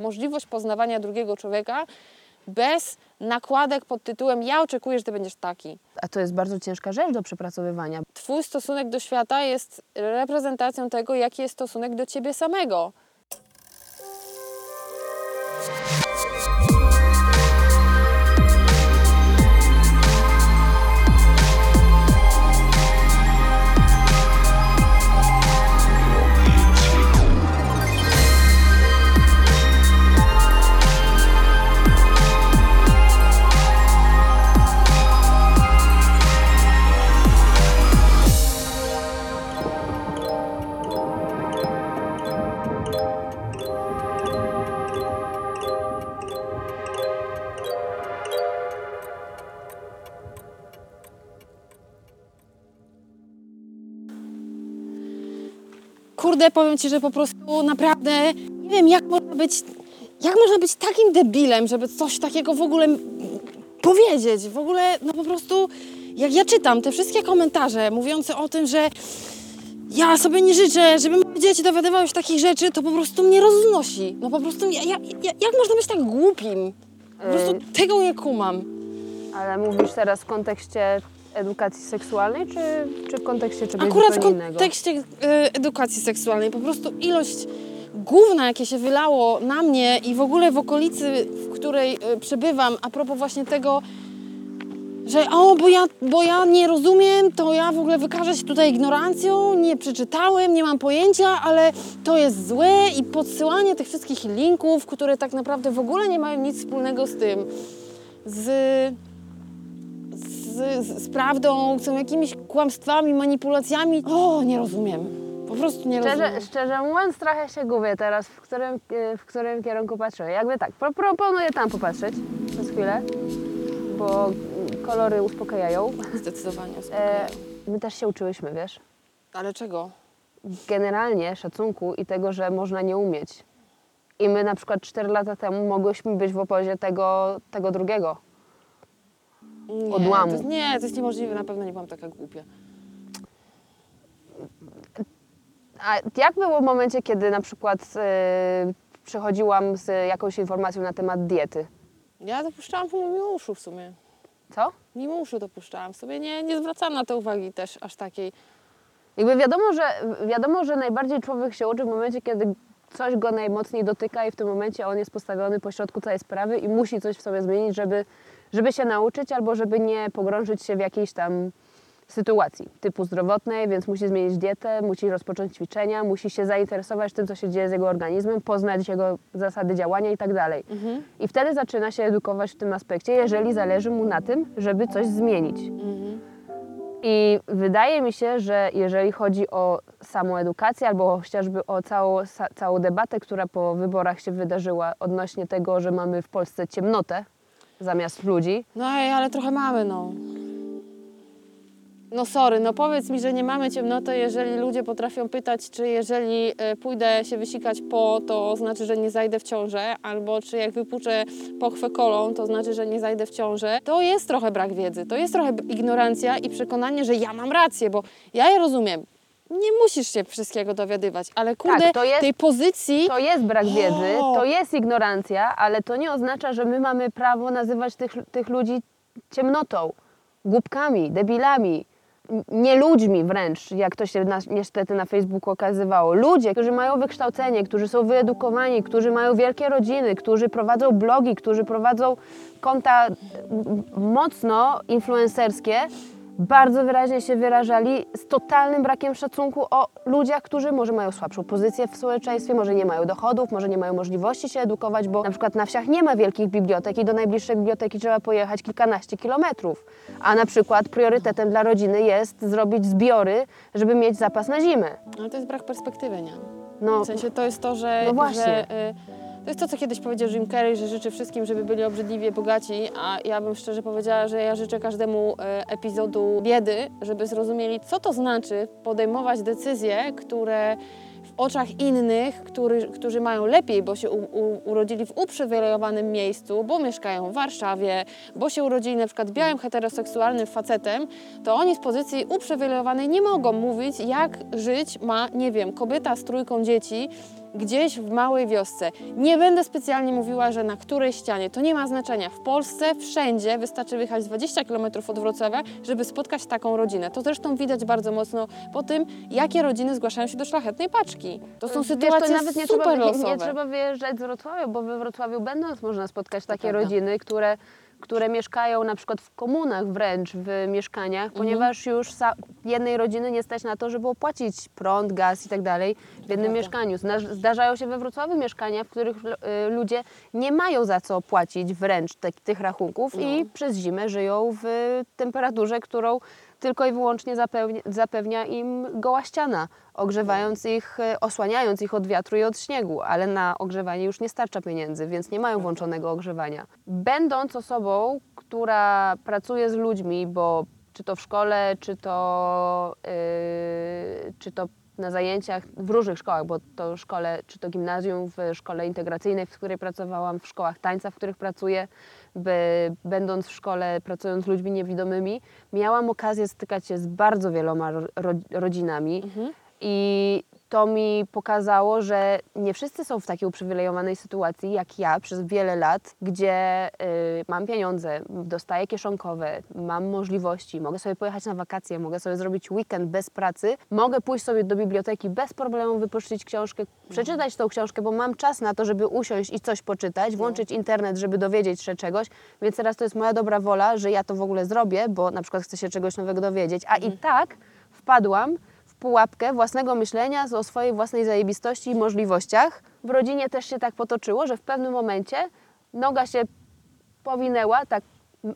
możliwość poznawania drugiego człowieka bez nakładek pod tytułem ja oczekuję, że ty będziesz taki. A to jest bardzo ciężka rzecz do przepracowywania. Twój stosunek do świata jest reprezentacją tego, jaki jest stosunek do ciebie samego. Kurde, powiem ci, że po prostu naprawdę nie wiem, jak można być, jak można być takim debilem, żeby coś takiego w ogóle powiedzieć. W ogóle, no po prostu, jak ja czytam te wszystkie komentarze mówiące o tym, że ja sobie nie życzę, żeby moje dzieci dowiadywały się takich rzeczy, to po prostu mnie roznosi. No po prostu, ja, ja, ja, jak można być tak głupim? Po prostu tego nie kumam. Ale mówisz teraz w kontekście edukacji seksualnej, czy, czy w kontekście czegoś Akurat w innego? kontekście y, edukacji seksualnej po prostu ilość gówna, jakie się wylało na mnie i w ogóle w okolicy, w której y, przebywam, a propos właśnie tego, że o, bo ja, bo ja nie rozumiem, to ja w ogóle wykażę się tutaj ignorancją, nie przeczytałem, nie mam pojęcia, ale to jest złe i podsyłanie tych wszystkich linków, które tak naprawdę w ogóle nie mają nic wspólnego z tym, z, z, z, z prawdą, są jakimiś kłamstwami, manipulacjami. O, nie rozumiem. Po prostu nie Szczerze, rozumiem. szczerze mówiąc, trochę się gubię teraz, w którym, e, w którym kierunku patrzę. Jakby tak, pro, proponuję tam popatrzeć przez chwilę, bo kolory uspokajają. Zdecydowanie. E, E... my też się uczyłyśmy, wiesz? Ale czego? Generalnie szacunku i tego, że można nie umieć. I my na przykład 4 lata temu mogłyśmy być w obozie tego, tego drugiego. Nie, Odłamu. To jest, nie, to jest niemożliwe, na pewno nie byłam taka głupia. A jak było w momencie, kiedy na przykład przychodziłam z jakąś informacją na temat diety? Ja dopuszczałam mimo uszu w sumie. Co? Mimo uszu dopuszczałam sobie, nie, nie zwracałam na to uwagi też aż takiej. Jakby wiadomo, że wiadomo, że najbardziej człowiek się uczy w momencie, kiedy coś go najmocniej dotyka i w tym momencie on jest postawiony pośrodku całej sprawy i musi coś w sobie zmienić, żeby, żeby się nauczyć albo żeby nie pogrążyć się w jakiejś tam sytuacji typu zdrowotnej, więc musi zmienić dietę, musi rozpocząć ćwiczenia, musi się zainteresować tym, co się dzieje z jego organizmem, poznać jego zasady działania i tak dalej. I wtedy zaczyna się edukować w tym aspekcie, jeżeli zależy mu na tym, żeby coś zmienić. I wydaje mi się, że jeżeli chodzi o samą edukację albo chociażby o całą, całą debatę, która po wyborach się wydarzyła odnośnie tego, że mamy w Polsce ciemnotę zamiast ludzi, No ej, ale trochę mamy, no. No sorry, no powiedz mi, że nie mamy ciemnoty, jeżeli ludzie potrafią pytać, czy jeżeli e, pójdę się wysikać po, to znaczy, że nie zajdę w ciążę, albo czy jak wypuczę pochwę kolą, to znaczy, że nie zajdę w ciążę. To jest trochę brak wiedzy, to jest trochę ignorancja i przekonanie, że ja mam rację, bo ja je rozumiem. Nie musisz się wszystkiego dowiadywać, ale kurde, to jest- tej pozycji... to jest brak wiedzy, O! to jest ignorancja, ale to nie oznacza, że my mamy prawo nazywać tych, tych ludzi ciemnotą, głupkami, debilami, nie ludźmi wręcz, jak to się na, niestety na Facebooku okazywało. Ludzie, którzy mają wykształcenie, którzy są wyedukowani, którzy mają wielkie rodziny, którzy prowadzą blogi, którzy prowadzą konta mocno influencerskie, bardzo wyraźnie się wyrażali z totalnym brakiem szacunku o ludziach, którzy może mają słabszą pozycję w społeczeństwie, może nie mają dochodów, może nie mają możliwości się edukować, bo na przykład na wsiach nie ma wielkich bibliotek i do najbliższej biblioteki trzeba pojechać kilkanaście kilometrów. A na przykład priorytetem dla rodziny jest zrobić zbiory, żeby mieć zapas na zimę. Ale to jest brak perspektywy, nie? No, W sensie to jest to, że, No właśnie. że y, to jest to, co kiedyś powiedział Jim Carrey, że życzy wszystkim, żeby byli obrzydliwie bogaci, a ja bym szczerze powiedziała, że ja życzę każdemu y, epizodu biedy, żeby zrozumieli, co to znaczy podejmować decyzje, które w oczach innych, który, którzy mają lepiej, bo się u, u, urodzili w uprzywilejowanym miejscu, bo mieszkają w Warszawie, bo się urodzili na przykład białym heteroseksualnym facetem, to oni z pozycji uprzywilejowanej nie mogą mówić, jak żyć ma, nie wiem, kobieta z trójką dzieci gdzieś w małej wiosce. Nie będę specjalnie mówiła, że na której ścianie, to nie ma znaczenia. W Polsce wszędzie wystarczy wyjechać 20 km od Wrocławia, żeby spotkać taką rodzinę. To zresztą widać bardzo mocno po tym, jakie rodziny zgłaszają się do szlachetnej paczki. To są Wiesz, sytuacje to nawet nie super trzeba, losowe. nie, nie trzeba wyjeżdżać z Wrocławia, bo we Wrocławiu będąc można spotkać takie rodziny, które, które mieszkają na przykład w komunach wręcz, w mieszkaniach, Mhm. ponieważ już jednej rodziny nie stać na to, żeby opłacić prąd, gaz i tak dalej w jednym mieszkaniu. Zdarzają się we Wrocławiu mieszkania, w których y, ludzie nie mają za co płacić wręcz tych rachunków No. i przez zimę żyją w temperaturze, którą tylko i wyłącznie zapewnia, zapewnia im goła ściana, ogrzewając ich, e, osłaniając ich od wiatru i od śniegu, ale na ogrzewanie już nie starcza pieniędzy, więc nie mają włączonego ogrzewania. Będąc osobą, która pracuje z ludźmi, bo czy to w szkole, czy to, yy, czy to na zajęciach w różnych szkołach, bo to szkole, czy to gimnazjum, w szkole integracyjnej, w której pracowałam, w szkołach tańca, w których pracuję, by, będąc w szkole, pracując z ludźmi niewidomymi, miałam okazję stykać się z bardzo wieloma ro, rodzinami i to mi pokazało, że nie wszyscy są w takiej uprzywilejowanej sytuacji jak ja przez wiele lat, gdzie y, mam pieniądze, dostaję kieszonkowe, mam możliwości, mogę sobie pojechać na wakacje, mogę sobie zrobić weekend bez pracy, mogę pójść sobie do biblioteki bez problemu, wypożyczyć książkę, przeczytać tą książkę, bo mam czas na to, żeby usiąść i coś poczytać, włączyć internet, żeby dowiedzieć się czegoś, więc teraz to jest moja dobra wola, że ja to w ogóle zrobię, bo na przykład chcę się czegoś nowego dowiedzieć, a i tak wpadłam pułapkę własnego myślenia o swojej własnej zajebistości i możliwościach. W rodzinie też się tak potoczyło, że w pewnym momencie noga się powinęła, tak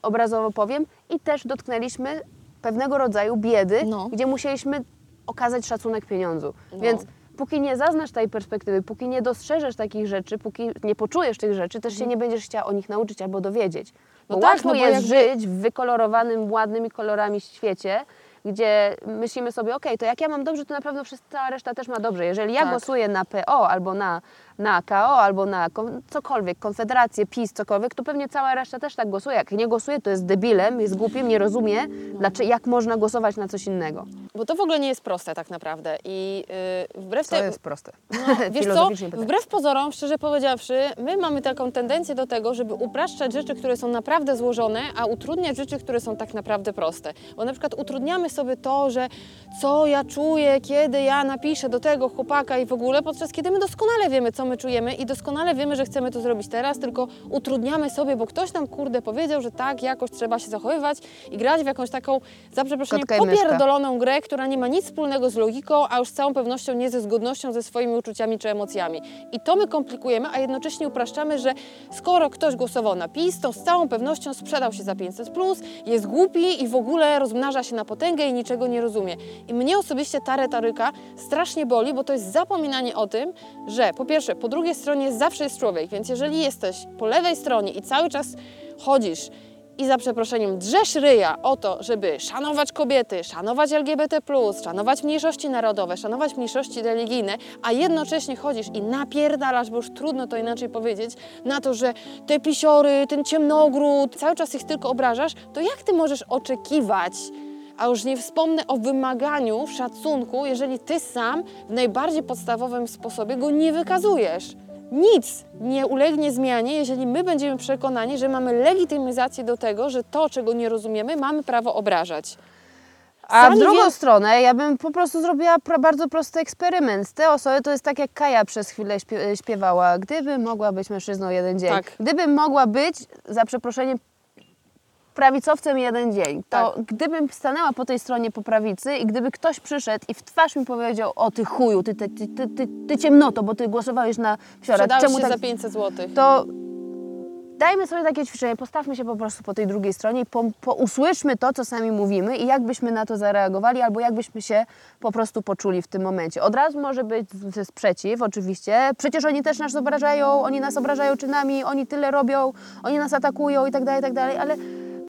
obrazowo powiem, i też dotknęliśmy pewnego rodzaju biedy, No. gdzie musieliśmy okazać szacunek pieniądzu. No. Więc póki nie zaznasz tej perspektywy, póki nie dostrzeżesz takich rzeczy, póki nie poczujesz tych rzeczy, też się nie będziesz chciała o nich nauczyć albo dowiedzieć. Bo Mhm. No tak, łatwo no bo jest jakby- żyć w wykolorowanym, ładnymi kolorami świecie, gdzie myślimy sobie, okej, to jak ja mam dobrze, to na pewno wszyscy, cała reszta też ma dobrze. Jeżeli ja Tak. głosuję na PO albo na, na KO, albo na cokolwiek, Konfederację, PiS, cokolwiek, to pewnie cała reszta też tak głosuje. Jak nie głosuje, to jest debilem, jest głupiem, nie rozumie, dlaczego, jak można głosować na coś innego. Bo to w ogóle nie jest proste tak naprawdę i yy, wbrew To te- jest proste. No, wiesz co, wbrew pozorom, szczerze powiedziawszy, my mamy taką tendencję do tego, żeby upraszczać rzeczy, które są naprawdę złożone, a utrudniać rzeczy, które są tak naprawdę proste. Bo na przykład utrudniamy sobie to, że co ja czuję, kiedy ja napiszę do tego chłopaka i w ogóle, podczas kiedy my doskonale wiemy, co my czujemy i doskonale wiemy, że chcemy to zrobić teraz, tylko utrudniamy sobie, bo ktoś nam, kurde, powiedział, że tak jakoś trzeba się zachowywać i grać w jakąś taką, za przeproszeniem, popierdoloną grę, która nie ma nic wspólnego z logiką, a już z całą pewnością nie ze zgodnością ze swoimi uczuciami czy emocjami. I to my komplikujemy, a jednocześnie upraszczamy, że skoro ktoś głosował na PiS, to z całą pewnością sprzedał się za 500+, plus, jest głupi i w ogóle rozmnaża się na potęgę i niczego nie rozumie. I mnie osobiście ta retoryka strasznie boli, bo to jest zapominanie o tym, że po pierwsze, po drugiej stronie zawsze jest człowiek, więc jeżeli jesteś po lewej stronie i cały czas chodzisz i za przeproszeniem drzesz ryja o to, żeby szanować kobiety, szanować LGBT+, szanować mniejszości narodowe, szanować mniejszości religijne, a jednocześnie chodzisz i napierdalasz, bo już trudno to inaczej powiedzieć, na to, że te pisiory, ten ciemnogród, cały czas ich tylko obrażasz, to jak ty możesz oczekiwać, a już nie wspomnę o wymaganiu szacunku, jeżeli ty sam w najbardziej podstawowym sposobie go nie wykazujesz. Nic nie ulegnie zmianie, jeżeli my będziemy przekonani, że mamy legitymizację do tego, że to, czego nie rozumiemy, mamy prawo obrażać. A Sami w drugą wie- stronę, ja bym po prostu zrobiła bardzo prosty eksperyment. Te osoby to jest tak jak Kaja przez chwilę śpie, śpiewała. Gdybym mogła być mężczyzną jeden dzień. Tak. Gdybym mogła być, za przeproszeniem, prawicowcem jeden dzień. To Tak. gdybym stanęła po tej stronie po prawicy i gdyby ktoś przyszedł i w twarz mi powiedział, o ty chuju, ty, ty, ty, ty, ty, ty ciemnoto, bo ty głosowałeś na. Sprzedałeś Czemu się tak za 500 zł. to dajmy sobie takie ćwiczenie, postawmy się po prostu po tej drugiej stronie i po, po usłyszmy to, co sami mówimy i jak byśmy na to zareagowali, albo jak byśmy się po prostu poczuli w tym momencie. Od razu może być sprzeciw, oczywiście. Przecież oni też nas obrażają, oni nas obrażają czynami, oni tyle robią, oni nas atakują i tak dalej, i tak dalej, ale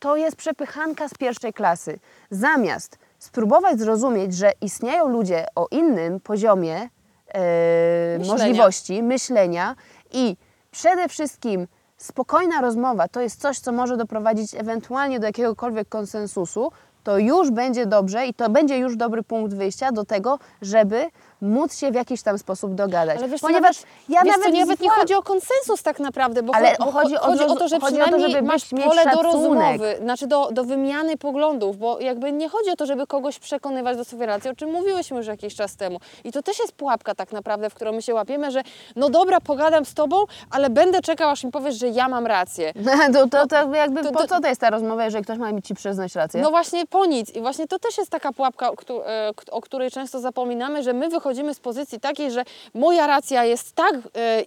to jest przepychanka z pierwszej klasy. Zamiast spróbować zrozumieć, że istnieją ludzie o innym poziomie e, Myślenia. możliwości, myślenia i przede wszystkim spokojna rozmowa to jest coś, co może doprowadzić ewentualnie do jakiegokolwiek konsensusu, to już będzie dobrze i to będzie już dobry punkt wyjścia do tego, żeby móc się w jakiś tam sposób dogadać. Ale wiesz, Ponieważ nawet, ja wiesz, nawet co, nawet nie chodzi o konsensus tak naprawdę, bo, Ale cho- chodzi o chodzi o to, że chodzi o to, żeby masz mieć pole do rozmowy, znaczy do, do wymiany poglądów, bo jakby nie chodzi o to, żeby kogoś przekonywać do swojej racji, o czym mówiłyśmy już jakiś czas temu. I to też jest pułapka tak naprawdę, w którą my się łapiemy, że no dobra, pogadam z tobą, ale będę czekał, aż mi powiesz, że ja mam rację. to, to, to jakby to- po to- co to jest ta rozmowa, jeżeli ktoś ma mi ci przyznać rację? No właśnie po nic. I właśnie to też jest taka pułapka, o, e, o której często zapominamy, że my wychodzimy z pozycji takiej, że moja racja jest tak,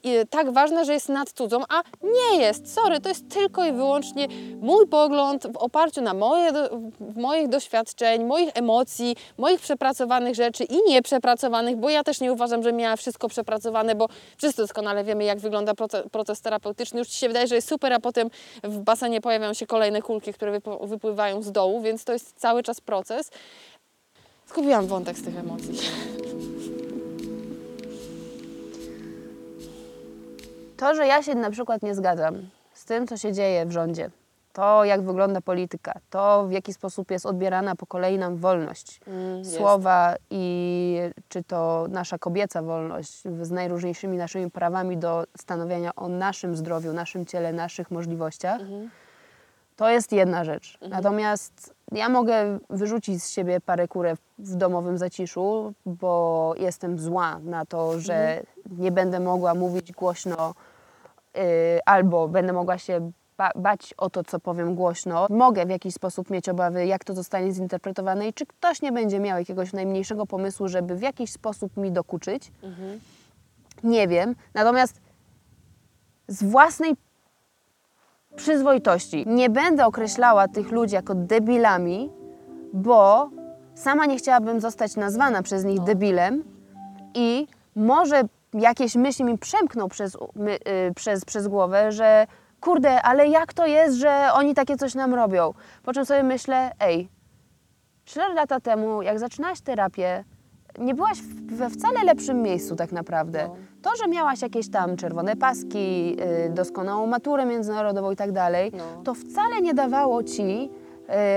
e, tak ważna, że jest nad cudzą, a nie jest. Sorry, to jest tylko i wyłącznie mój pogląd w oparciu na moje, moich doświadczeń, moich emocji, moich przepracowanych rzeczy i nieprzepracowanych, bo ja też nie uważam, że miała wszystko przepracowane, bo wszyscy doskonale wiemy, jak wygląda proces, proces terapeutyczny. Już Ci się wydaje, że jest super, a potem w basenie pojawiają się kolejne kulki, które wypływają z dołu, więc to jest cały czas proces. Zgubiłam wątek z tych emocji. To, że ja się na przykład nie zgadzam z tym, co się dzieje w rządzie, to jak wygląda polityka, to w jaki sposób jest odbierana po kolei nam wolność Mm, jest. słowa i czy to nasza kobieca wolność z najróżniejszymi naszymi prawami do stanowienia o naszym zdrowiu, naszym ciele, naszych możliwościach, Mhm. to jest jedna rzecz. Natomiast ja mogę wyrzucić z siebie parę kurew w domowym zaciszu, bo jestem zła na to, że nie będę mogła mówić głośno y, albo będę mogła się ba- bać o to, co powiem głośno. Mogę w jakiś sposób mieć obawy, jak to zostanie zinterpretowane i czy ktoś nie będzie miał jakiegoś najmniejszego pomysłu, żeby w jakiś sposób mi dokuczyć. Nie wiem. Natomiast z własnej przyzwoitości nie będę określała tych ludzi jako debilami, bo sama nie chciałabym zostać nazwana przez nich debilem i może jakieś myśli mi przemkną przez, my, y, przez, przez głowę, że kurde, ale jak to jest, że oni takie coś nam robią? Po czym sobie myślę, ej, 4 lata temu, jak zaczynałaś terapię, nie byłaś we wcale lepszym miejscu tak naprawdę. To, że miałaś jakieś tam czerwone paski, y, doskonałą maturę międzynarodową i tak dalej, No. to wcale nie dawało ci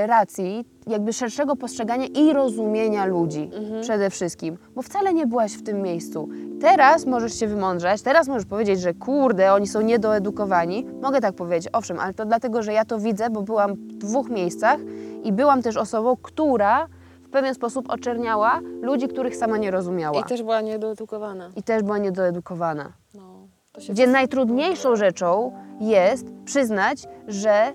y, racji jakby szerszego postrzegania i rozumienia ludzi Mhm. przede wszystkim, bo wcale nie byłaś w tym miejscu. Teraz możesz się wymądrzać, teraz możesz powiedzieć, że kurde, oni są niedoedukowani. Mogę tak powiedzieć, owszem, ale to dlatego, że ja to widzę, bo byłam w dwóch miejscach i byłam też osobą, która pewien sposób oczerniała ludzi, których sama nie rozumiała. I też była niedoedukowana. I też była niedoedukowana. No, Gdzie najtrudniejszą rzeczą jest przyznać, że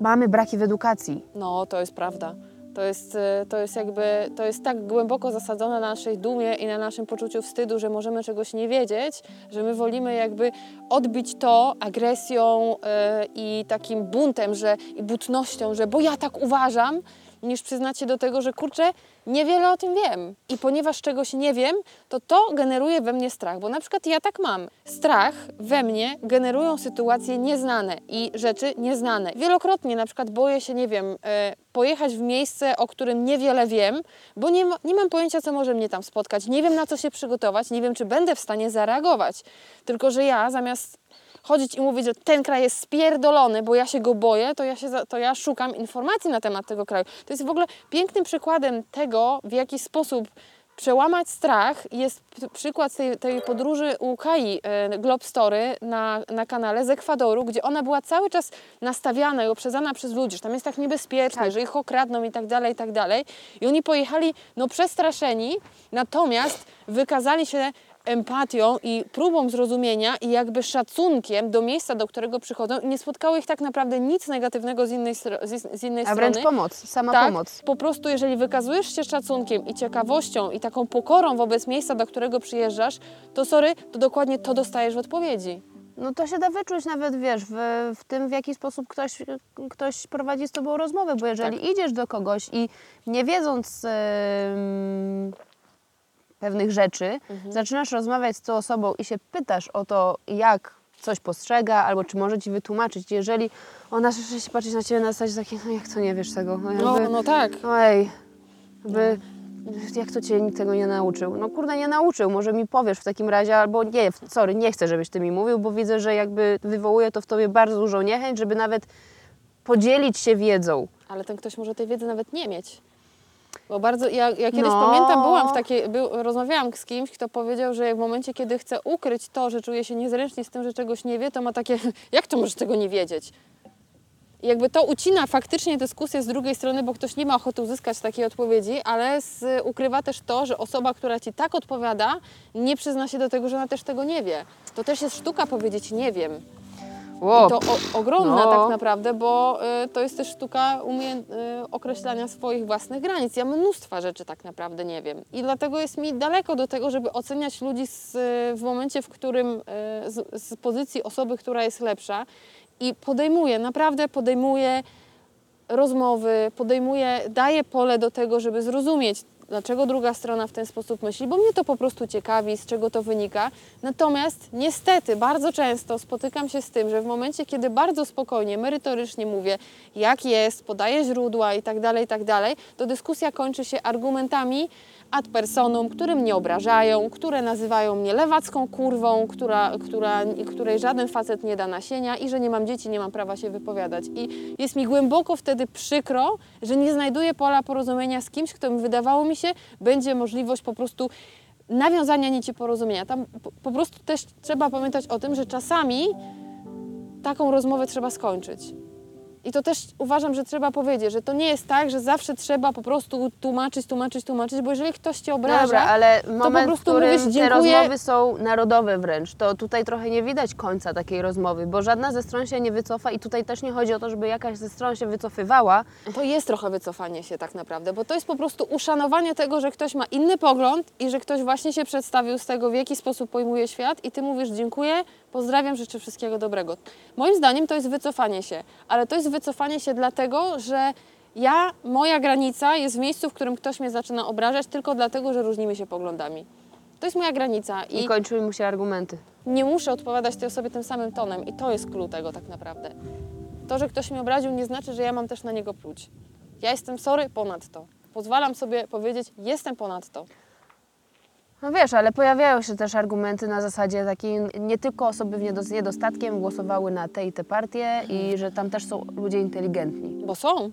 mamy braki w edukacji. No, to jest prawda. To jest, e, to jest jakby, to jest tak głęboko zasadzone na naszej dumie i na naszym poczuciu wstydu, że możemy czegoś nie wiedzieć, że my wolimy jakby odbić to agresją e, i takim buntem, że, i butnością, że bo ja tak uważam, niż przyznać się do tego, że kurczę, niewiele o tym wiem. I ponieważ czegoś nie wiem, to to generuje we mnie strach, bo na przykład ja tak mam. Strach we mnie generują sytuacje nieznane i rzeczy nieznane. Wielokrotnie na przykład boję się, nie wiem, e, pojechać w miejsce, o którym niewiele wiem, bo nie, nie mam pojęcia, co może mnie tam spotkać. Nie wiem, na co się przygotować, nie wiem, czy będę w stanie zareagować. Tylko, że ja zamiast chodzić i mówić, że ten kraj jest spierdolony, bo ja się go boję, to ja, się, to ja szukam informacji na temat tego kraju. To jest w ogóle pięknym przykładem tego, w jaki sposób przełamać strach. Jest przykład tej, tej podróży u Kai e, Globe Story na, na kanale z Ekwadoru, gdzie ona była cały czas nastawiana i uprzedzana przez ludzi, że tam jest tak niebezpiecznie, Tak. że ich okradną i tak dalej, i tak dalej. I oni pojechali no przestraszeni, natomiast wykazali się empatią i próbą zrozumienia i jakby szacunkiem do miejsca, do którego przychodzą i nie spotkało ich tak naprawdę nic negatywnego z innej, z, innej A wręcz strony. pomoc, sama tak, pomoc. po prostu jeżeli wykazujesz się szacunkiem i ciekawością i taką pokorą wobec miejsca, do którego przyjeżdżasz, to sorry, to dokładnie to dostajesz w odpowiedzi. No to się da wyczuć nawet, wiesz, w, w tym, w jaki sposób ktoś, ktoś prowadzi z tobą rozmowę, bo jeżeli Tak. idziesz do kogoś i nie wiedząc em, pewnych rzeczy, Mhm. zaczynasz rozmawiać z tą osobą i się pytasz o to, jak coś postrzega, albo czy może ci wytłumaczyć, jeżeli ona się patrzeć na ciebie na zasadzie takiej, no jak to nie wiesz tego? No, No, jakby, no tak. Ojej, jakby, jak to cię nikt tego nie nauczył? No kurde, nie nauczył, może mi powiesz w takim razie, albo nie, sorry, nie chcę, żebyś ty mi mówił, bo widzę, że jakby wywołuje to w tobie bardzo dużą niechęć, żeby nawet podzielić się wiedzą. Ale ten ktoś może tej wiedzy nawet nie mieć. Bo bardzo, ja, ja kiedyś No. pamiętam, byłam w takiej, był, rozmawiałam z kimś, kto powiedział, że w momencie, kiedy chce ukryć to, że czuje się niezręcznie z tym, że czegoś nie wie, to ma takie, jak to możesz tego nie wiedzieć? I jakby to ucina faktycznie dyskusję z drugiej strony, bo ktoś nie ma ochoty uzyskać takiej odpowiedzi, ale z, ukrywa też to, że osoba, która ci tak odpowiada, nie przyzna się do tego, że ona też tego nie wie. To też jest sztuka powiedzieć nie wiem. Wow. I to o, ogromna No. tak naprawdę, bo y, to jest też sztuka umie, y, określania swoich własnych granic. Ja mnóstwa rzeczy tak naprawdę nie wiem. I dlatego jest mi daleko do tego, żeby oceniać ludzi z, w momencie, w którym y, z, z pozycji osoby, która jest lepsza. I podejmuję, naprawdę podejmuję rozmowy, podejmuję, daję pole do tego, żeby zrozumieć, dlaczego druga strona w ten sposób myśli, bo mnie to po prostu ciekawi, z czego to wynika. Natomiast niestety bardzo często spotykam się z tym, że w momencie, kiedy bardzo spokojnie, merytorycznie mówię, jak jest, podaję źródła i tak dalej, i tak dalej, to dyskusja kończy się argumentami ad personum, które mnie obrażają, które nazywają mnie lewacką kurwą, która, która, której żaden facet nie da nasienia i że nie mam dzieci, nie mam prawa się wypowiadać. I jest mi głęboko wtedy przykro, że nie znajduję pola porozumienia z kimś, kto mi wydawało mi się, będzie możliwość po prostu nawiązania nici porozumienia. Tam po, po prostu też trzeba pamiętać o tym, że czasami taką rozmowę trzeba skończyć. I to też uważam, że trzeba powiedzieć, że to nie jest tak, że zawsze trzeba po prostu tłumaczyć, tłumaczyć, tłumaczyć, bo jeżeli ktoś cię obraża, Dobra, ale moment, prostu w którym mówisz, te dziękuję. rozmowy są narodowe wręcz, to tutaj trochę nie widać końca takiej rozmowy, bo żadna ze stron się nie wycofa i tutaj też nie chodzi o to, żeby jakaś ze stron się wycofywała, to jest trochę wycofanie się tak naprawdę, bo to jest po prostu uszanowanie tego, że ktoś ma inny pogląd i że ktoś właśnie się przedstawił z tego, w jaki sposób pojmuje świat i ty mówisz dziękuję, pozdrawiam, życzę wszystkiego dobrego. Moim zdaniem to jest wycofanie się, ale to jest wycofanie się dlatego, że ja, moja granica jest w miejscu, w którym ktoś mnie zaczyna obrażać tylko dlatego, że różnimy się poglądami. To jest moja granica i, i kończyły mu się argumenty. nie muszę odpowiadać tej osobie tym samym tonem i to jest klucz tego tak naprawdę. To, że ktoś mnie obraził nie znaczy, że ja mam też na niego pluć. Ja jestem sorry ponad to. Pozwalam sobie powiedzieć, jestem ponad to. No wiesz, ale pojawiają się też argumenty na zasadzie takiej, nie tylko osoby w niedostatkiem głosowały na te i te partie i że tam też są ludzie inteligentni. Bo są.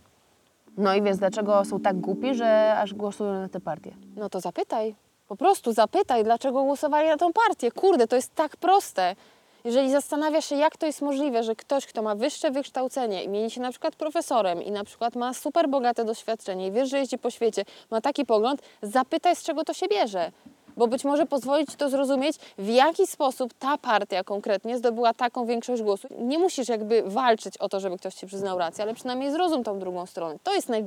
No i więc dlaczego są tak głupi, że aż głosują na te partie? No to zapytaj. Po prostu zapytaj, dlaczego głosowali na tą partię. Kurde, to jest tak proste. Jeżeli zastanawiasz się, jak to jest możliwe, że ktoś, kto ma wyższe wykształcenie i mieni się na przykład profesorem i na przykład ma super bogate doświadczenie i wiesz, że jeździ po świecie, ma taki pogląd, zapytaj, z czego to się bierze. Bo być może pozwolić ci to zrozumieć, w jaki sposób ta partia konkretnie zdobyła taką większość głosów. Nie musisz jakby walczyć o to, żeby ktoś ci przyznał rację, ale przynajmniej zrozum tą drugą stronę. To jest naj,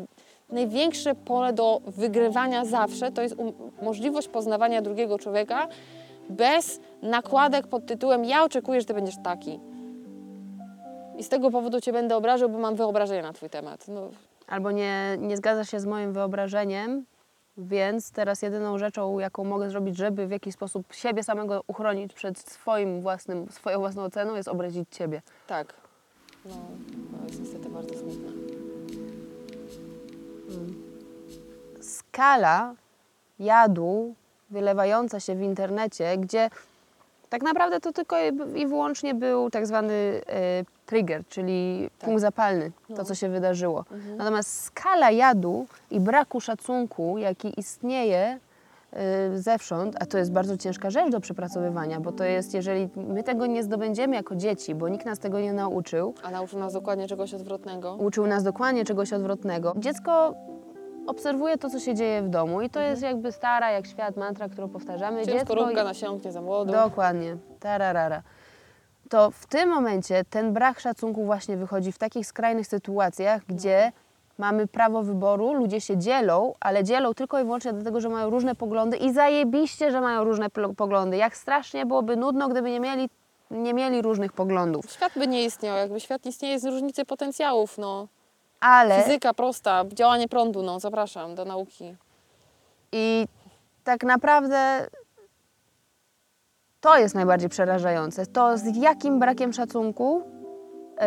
największe pole do wygrywania zawsze, to jest um, możliwość poznawania drugiego człowieka bez nakładek pod tytułem ja oczekuję, że ty będziesz taki. I z tego powodu cię będę obrażał, bo mam wyobrażenie na twój temat. No, Albo nie, nie zgadzasz się z moim wyobrażeniem, więc teraz jedyną rzeczą, jaką mogę zrobić, żeby w jakiś sposób siebie samego uchronić przed swoim własnym, swoją własną oceną, jest obrazić ciebie. tak. No, to jest niestety bardzo smutne. skala jadu wylewająca się w internecie, gdzie tak naprawdę to tylko i wyłącznie był tak zwany e, trigger, czyli Tak. punkt zapalny, No. to co się wydarzyło. Natomiast skala jadu i braku szacunku, jaki istnieje e, zewsząd, a to jest bardzo ciężka rzecz do przepracowywania, bo to jest, jeżeli my tego nie zdobędziemy jako dzieci, bo nikt nas tego nie nauczył, A nauczył nas dokładnie czegoś odwrotnego. uczył nas dokładnie czegoś odwrotnego. Dziecko obserwuje to, co się dzieje w domu i to jest jakby stara jak świat mantra, którą powtarzamy. Czym Dziecko skorupka nasiąknie za młodu. Dokładnie. Tararara. To w tym momencie ten brak szacunku właśnie wychodzi w takich skrajnych sytuacjach, gdzie mamy prawo wyboru, ludzie się dzielą, ale dzielą tylko i wyłącznie dlatego, że mają różne poglądy i zajebiście, że mają różne poglądy. Jak strasznie byłoby nudno, gdyby nie mieli, nie mieli różnych poglądów. Świat by nie istniał, jakby świat istnieje z różnicy potencjałów, no. Ale Fizyka prosta, działanie prądu, no, zapraszam do nauki. I tak naprawdę to jest najbardziej przerażające. To z jakim brakiem szacunku yy,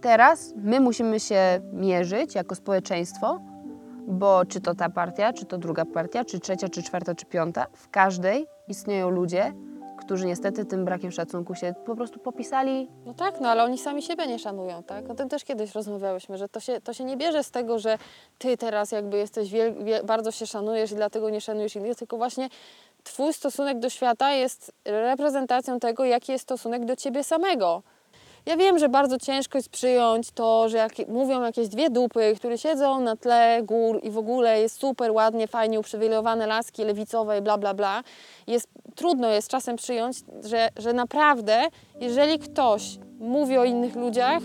teraz my musimy się mierzyć jako społeczeństwo, bo czy to ta partia, czy to druga partia, czy trzecia, czy czwarta, czy piąta, w każdej istnieją ludzie, którzy niestety tym brakiem szacunku się po prostu popisali. No tak, no ale oni sami siebie nie szanują, tak? O tym też kiedyś rozmawiałyśmy, że to się, to się nie bierze z tego, że ty teraz jakby jesteś, wiel, bardzo się szanujesz i dlatego nie szanujesz innych, tylko właśnie twój stosunek do świata jest reprezentacją tego, jaki jest stosunek do ciebie samego. Ja wiem, że bardzo ciężko jest przyjąć to, że jak mówią jakieś dwie dupy, które siedzą na tle gór i w ogóle jest super ładnie, fajnie uprzywilejowane laski lewicowe i bla, bla, bla. Jest, trudno jest czasem przyjąć, że, że naprawdę, jeżeli ktoś mówi o innych ludziach,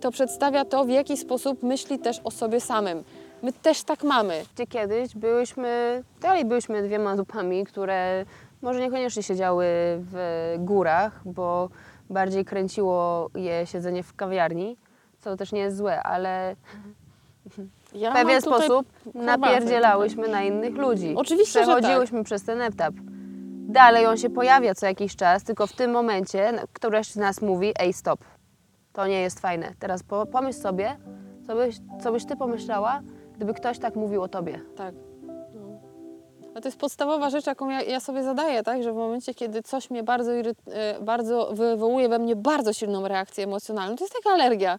to przedstawia to, w jaki sposób myśli też o sobie samym. My też tak mamy. Gdzie kiedyś byłyśmy, dalej byłyśmy dwiema dupami, które może niekoniecznie siedziały w górach, bo bardziej kręciło je siedzenie w kawiarni, co też nie jest złe, ale Ja w pewien sposób napierdzielałyśmy na innych ludzi. Oczywiście, że tak. Przechodziłyśmy przez ten etap. Dalej on się pojawia co jakiś czas, tylko w tym momencie któraś z nas mówi, ej stop, to nie jest fajne. Teraz po, pomyśl sobie, co byś, co byś ty pomyślała, gdyby ktoś tak mówił o tobie. Tak. No. To jest podstawowa rzecz, jaką ja, ja sobie zadaję, tak? Że w momencie, kiedy coś mnie bardzo, e, bardzo wywołuje we mnie bardzo silną reakcję emocjonalną, to jest taka alergia.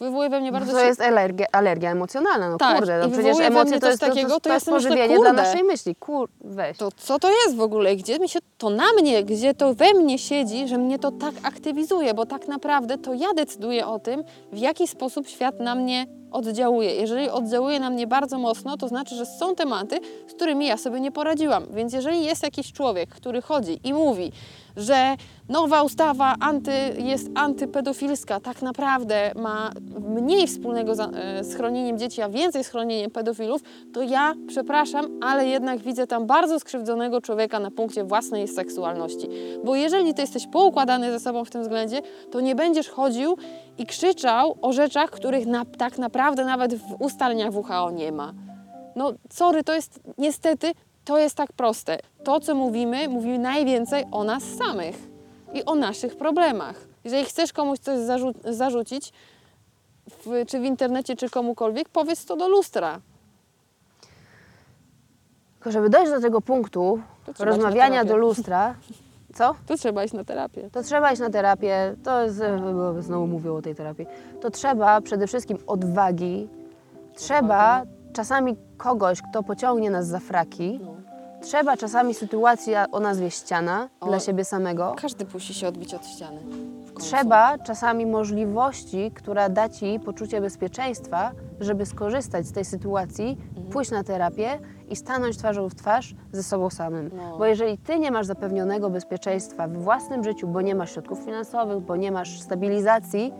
Wywołuje we mnie bardzo to jest alergia, alergia emocjonalna, no Tak, kurde, no i przecież emocje to jest, to, to, takiego, to, to jest sobie myślę, pożywienie dla naszej myśli. Kur, weź. To co to jest w ogóle? Gdzie mi się to na mnie, gdzie to we mnie siedzi, że mnie to tak aktywizuje, bo tak naprawdę to ja decyduję o tym, w jaki sposób świat na mnie oddziałuje. Jeżeli oddziałuje na mnie bardzo mocno, to znaczy, że są tematy, z którymi ja sobie nie poradziłam. Więc jeżeli jest jakiś człowiek, który chodzi i mówi, że nowa ustawa anty, jest antypedofilska, tak naprawdę ma mniej wspólnego e, z chronieniem dzieci, a więcej z chronieniem pedofilów, to ja przepraszam, ale jednak widzę tam bardzo skrzywdzonego człowieka na punkcie własnej seksualności. Bo jeżeli ty jesteś poukładany ze sobą w tym względzie, to nie będziesz chodził i krzyczał o rzeczach, których na, tak naprawdę nawet w ustaleniach WHO nie ma. No, sorry, to jest niestety, to jest tak proste. To, co mówimy, mówi najwięcej o nas samych i o naszych problemach. Jeżeli chcesz komuś coś zarzu- zarzucić, w, czy w internecie, czy komukolwiek, powiedz to do lustra. Tylko żeby dojść do tego punktu rozmawiania do lustra, co? Tu trzeba iść na terapię. To trzeba iść na terapię, to jest, e, znowu mówię o tej terapii, to trzeba przede wszystkim odwagi, trzeba czasami kogoś, kto pociągnie nas za fraki, No. trzeba czasami sytuacja o nazwie ściana O. dla siebie samego, Każdy musi się odbić od ściany. Trzeba czasami możliwości, która da Ci poczucie bezpieczeństwa, żeby skorzystać z tej sytuacji, Mhm. pójść na terapię i stanąć twarzą w twarz ze sobą samym. No. Bo jeżeli Ty nie masz zapewnionego bezpieczeństwa w własnym życiu, bo nie masz środków finansowych, bo nie masz stabilizacji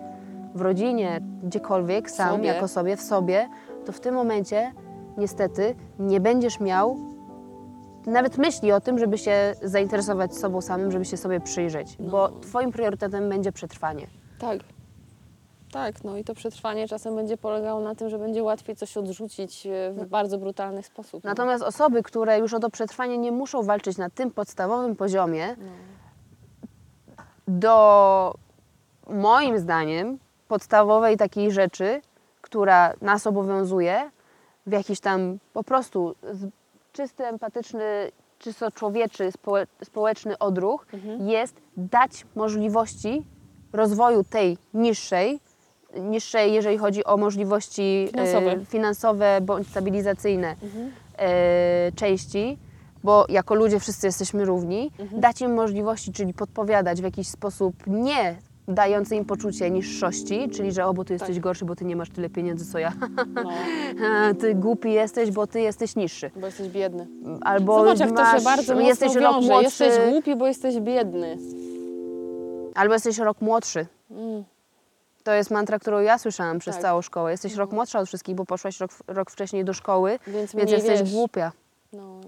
w rodzinie, gdziekolwiek, sam, sobie. jako sobie, w sobie, to w tym momencie niestety nie będziesz miał nawet myśli o tym, żeby się zainteresować sobą samym, żeby się sobie przyjrzeć, bo Twoim priorytetem będzie przetrwanie. Tak. Tak, no i to przetrwanie czasem będzie polegało na tym, że będzie łatwiej coś odrzucić e, w bardzo brutalny sposób. no. Natomiast osoby, które już o to przetrwanie nie muszą walczyć na tym podstawowym poziomie, No. do moim zdaniem podstawowej takiej rzeczy, która nas obowiązuje, w jakiś tam po prostu czysty, empatyczny, czysto człowieczy, społe, społeczny odruch, jest dać możliwości rozwoju tej niższej, niższej, jeżeli chodzi o możliwości Finansowe. e, finansowe. bądź stabilizacyjne e, części, bo jako ludzie wszyscy jesteśmy równi, dać im możliwości, czyli podpowiadać w jakiś sposób nie dający im poczucie niższości, czyli że o, bo ty jesteś Tak. gorszy, bo ty nie masz tyle pieniędzy co ja. No, ty głupi jesteś, bo ty jesteś niższy. bo jesteś biedny. Albo Zobacz, jak masz, to się bardzo jesteś rok wiąże. młodszy, Jesteś głupi, bo jesteś biedny. albo jesteś rok młodszy. Mm. To jest mantra, którą ja słyszałam przez Tak. całą szkołę. Jesteś rok młodsza od wszystkich, bo poszłaś rok, rok wcześniej do szkoły, Więc, więc jesteś wiesz. głupia. No,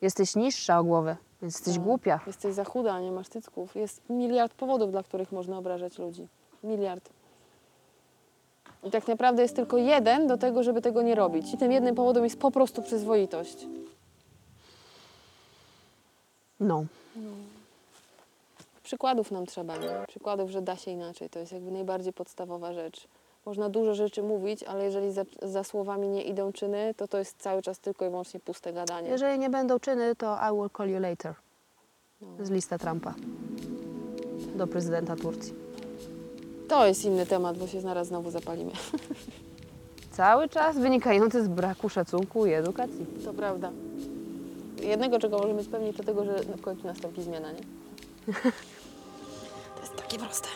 Jesteś niższa o głowę, więc jesteś Tak. głupia. jesteś za chuda, nie masz tycków. Jest miliard powodów, dla których można obrażać ludzi. Miliard. I tak naprawdę jest tylko jeden do tego, żeby tego nie robić. I tym jednym powodem jest po prostu przyzwoitość. No. Przykładów nam trzeba, nie? Przykładów, że da się inaczej. To jest jakby najbardziej podstawowa rzecz. Można dużo rzeczy mówić, ale jeżeli za, za słowami nie idą czyny, to to jest cały czas tylko i wyłącznie puste gadanie. Jeżeli nie będą czyny, to I will call you later. z lista Trumpa do prezydenta Turcji. To jest inny temat, bo się zaraz znowu zapalimy. Cały czas wynikający z braku szacunku i edukacji. To prawda. Jednego, czego możemy spełnić, to tego, że w końcu nastąpi zmiana, nie? To jest takie proste.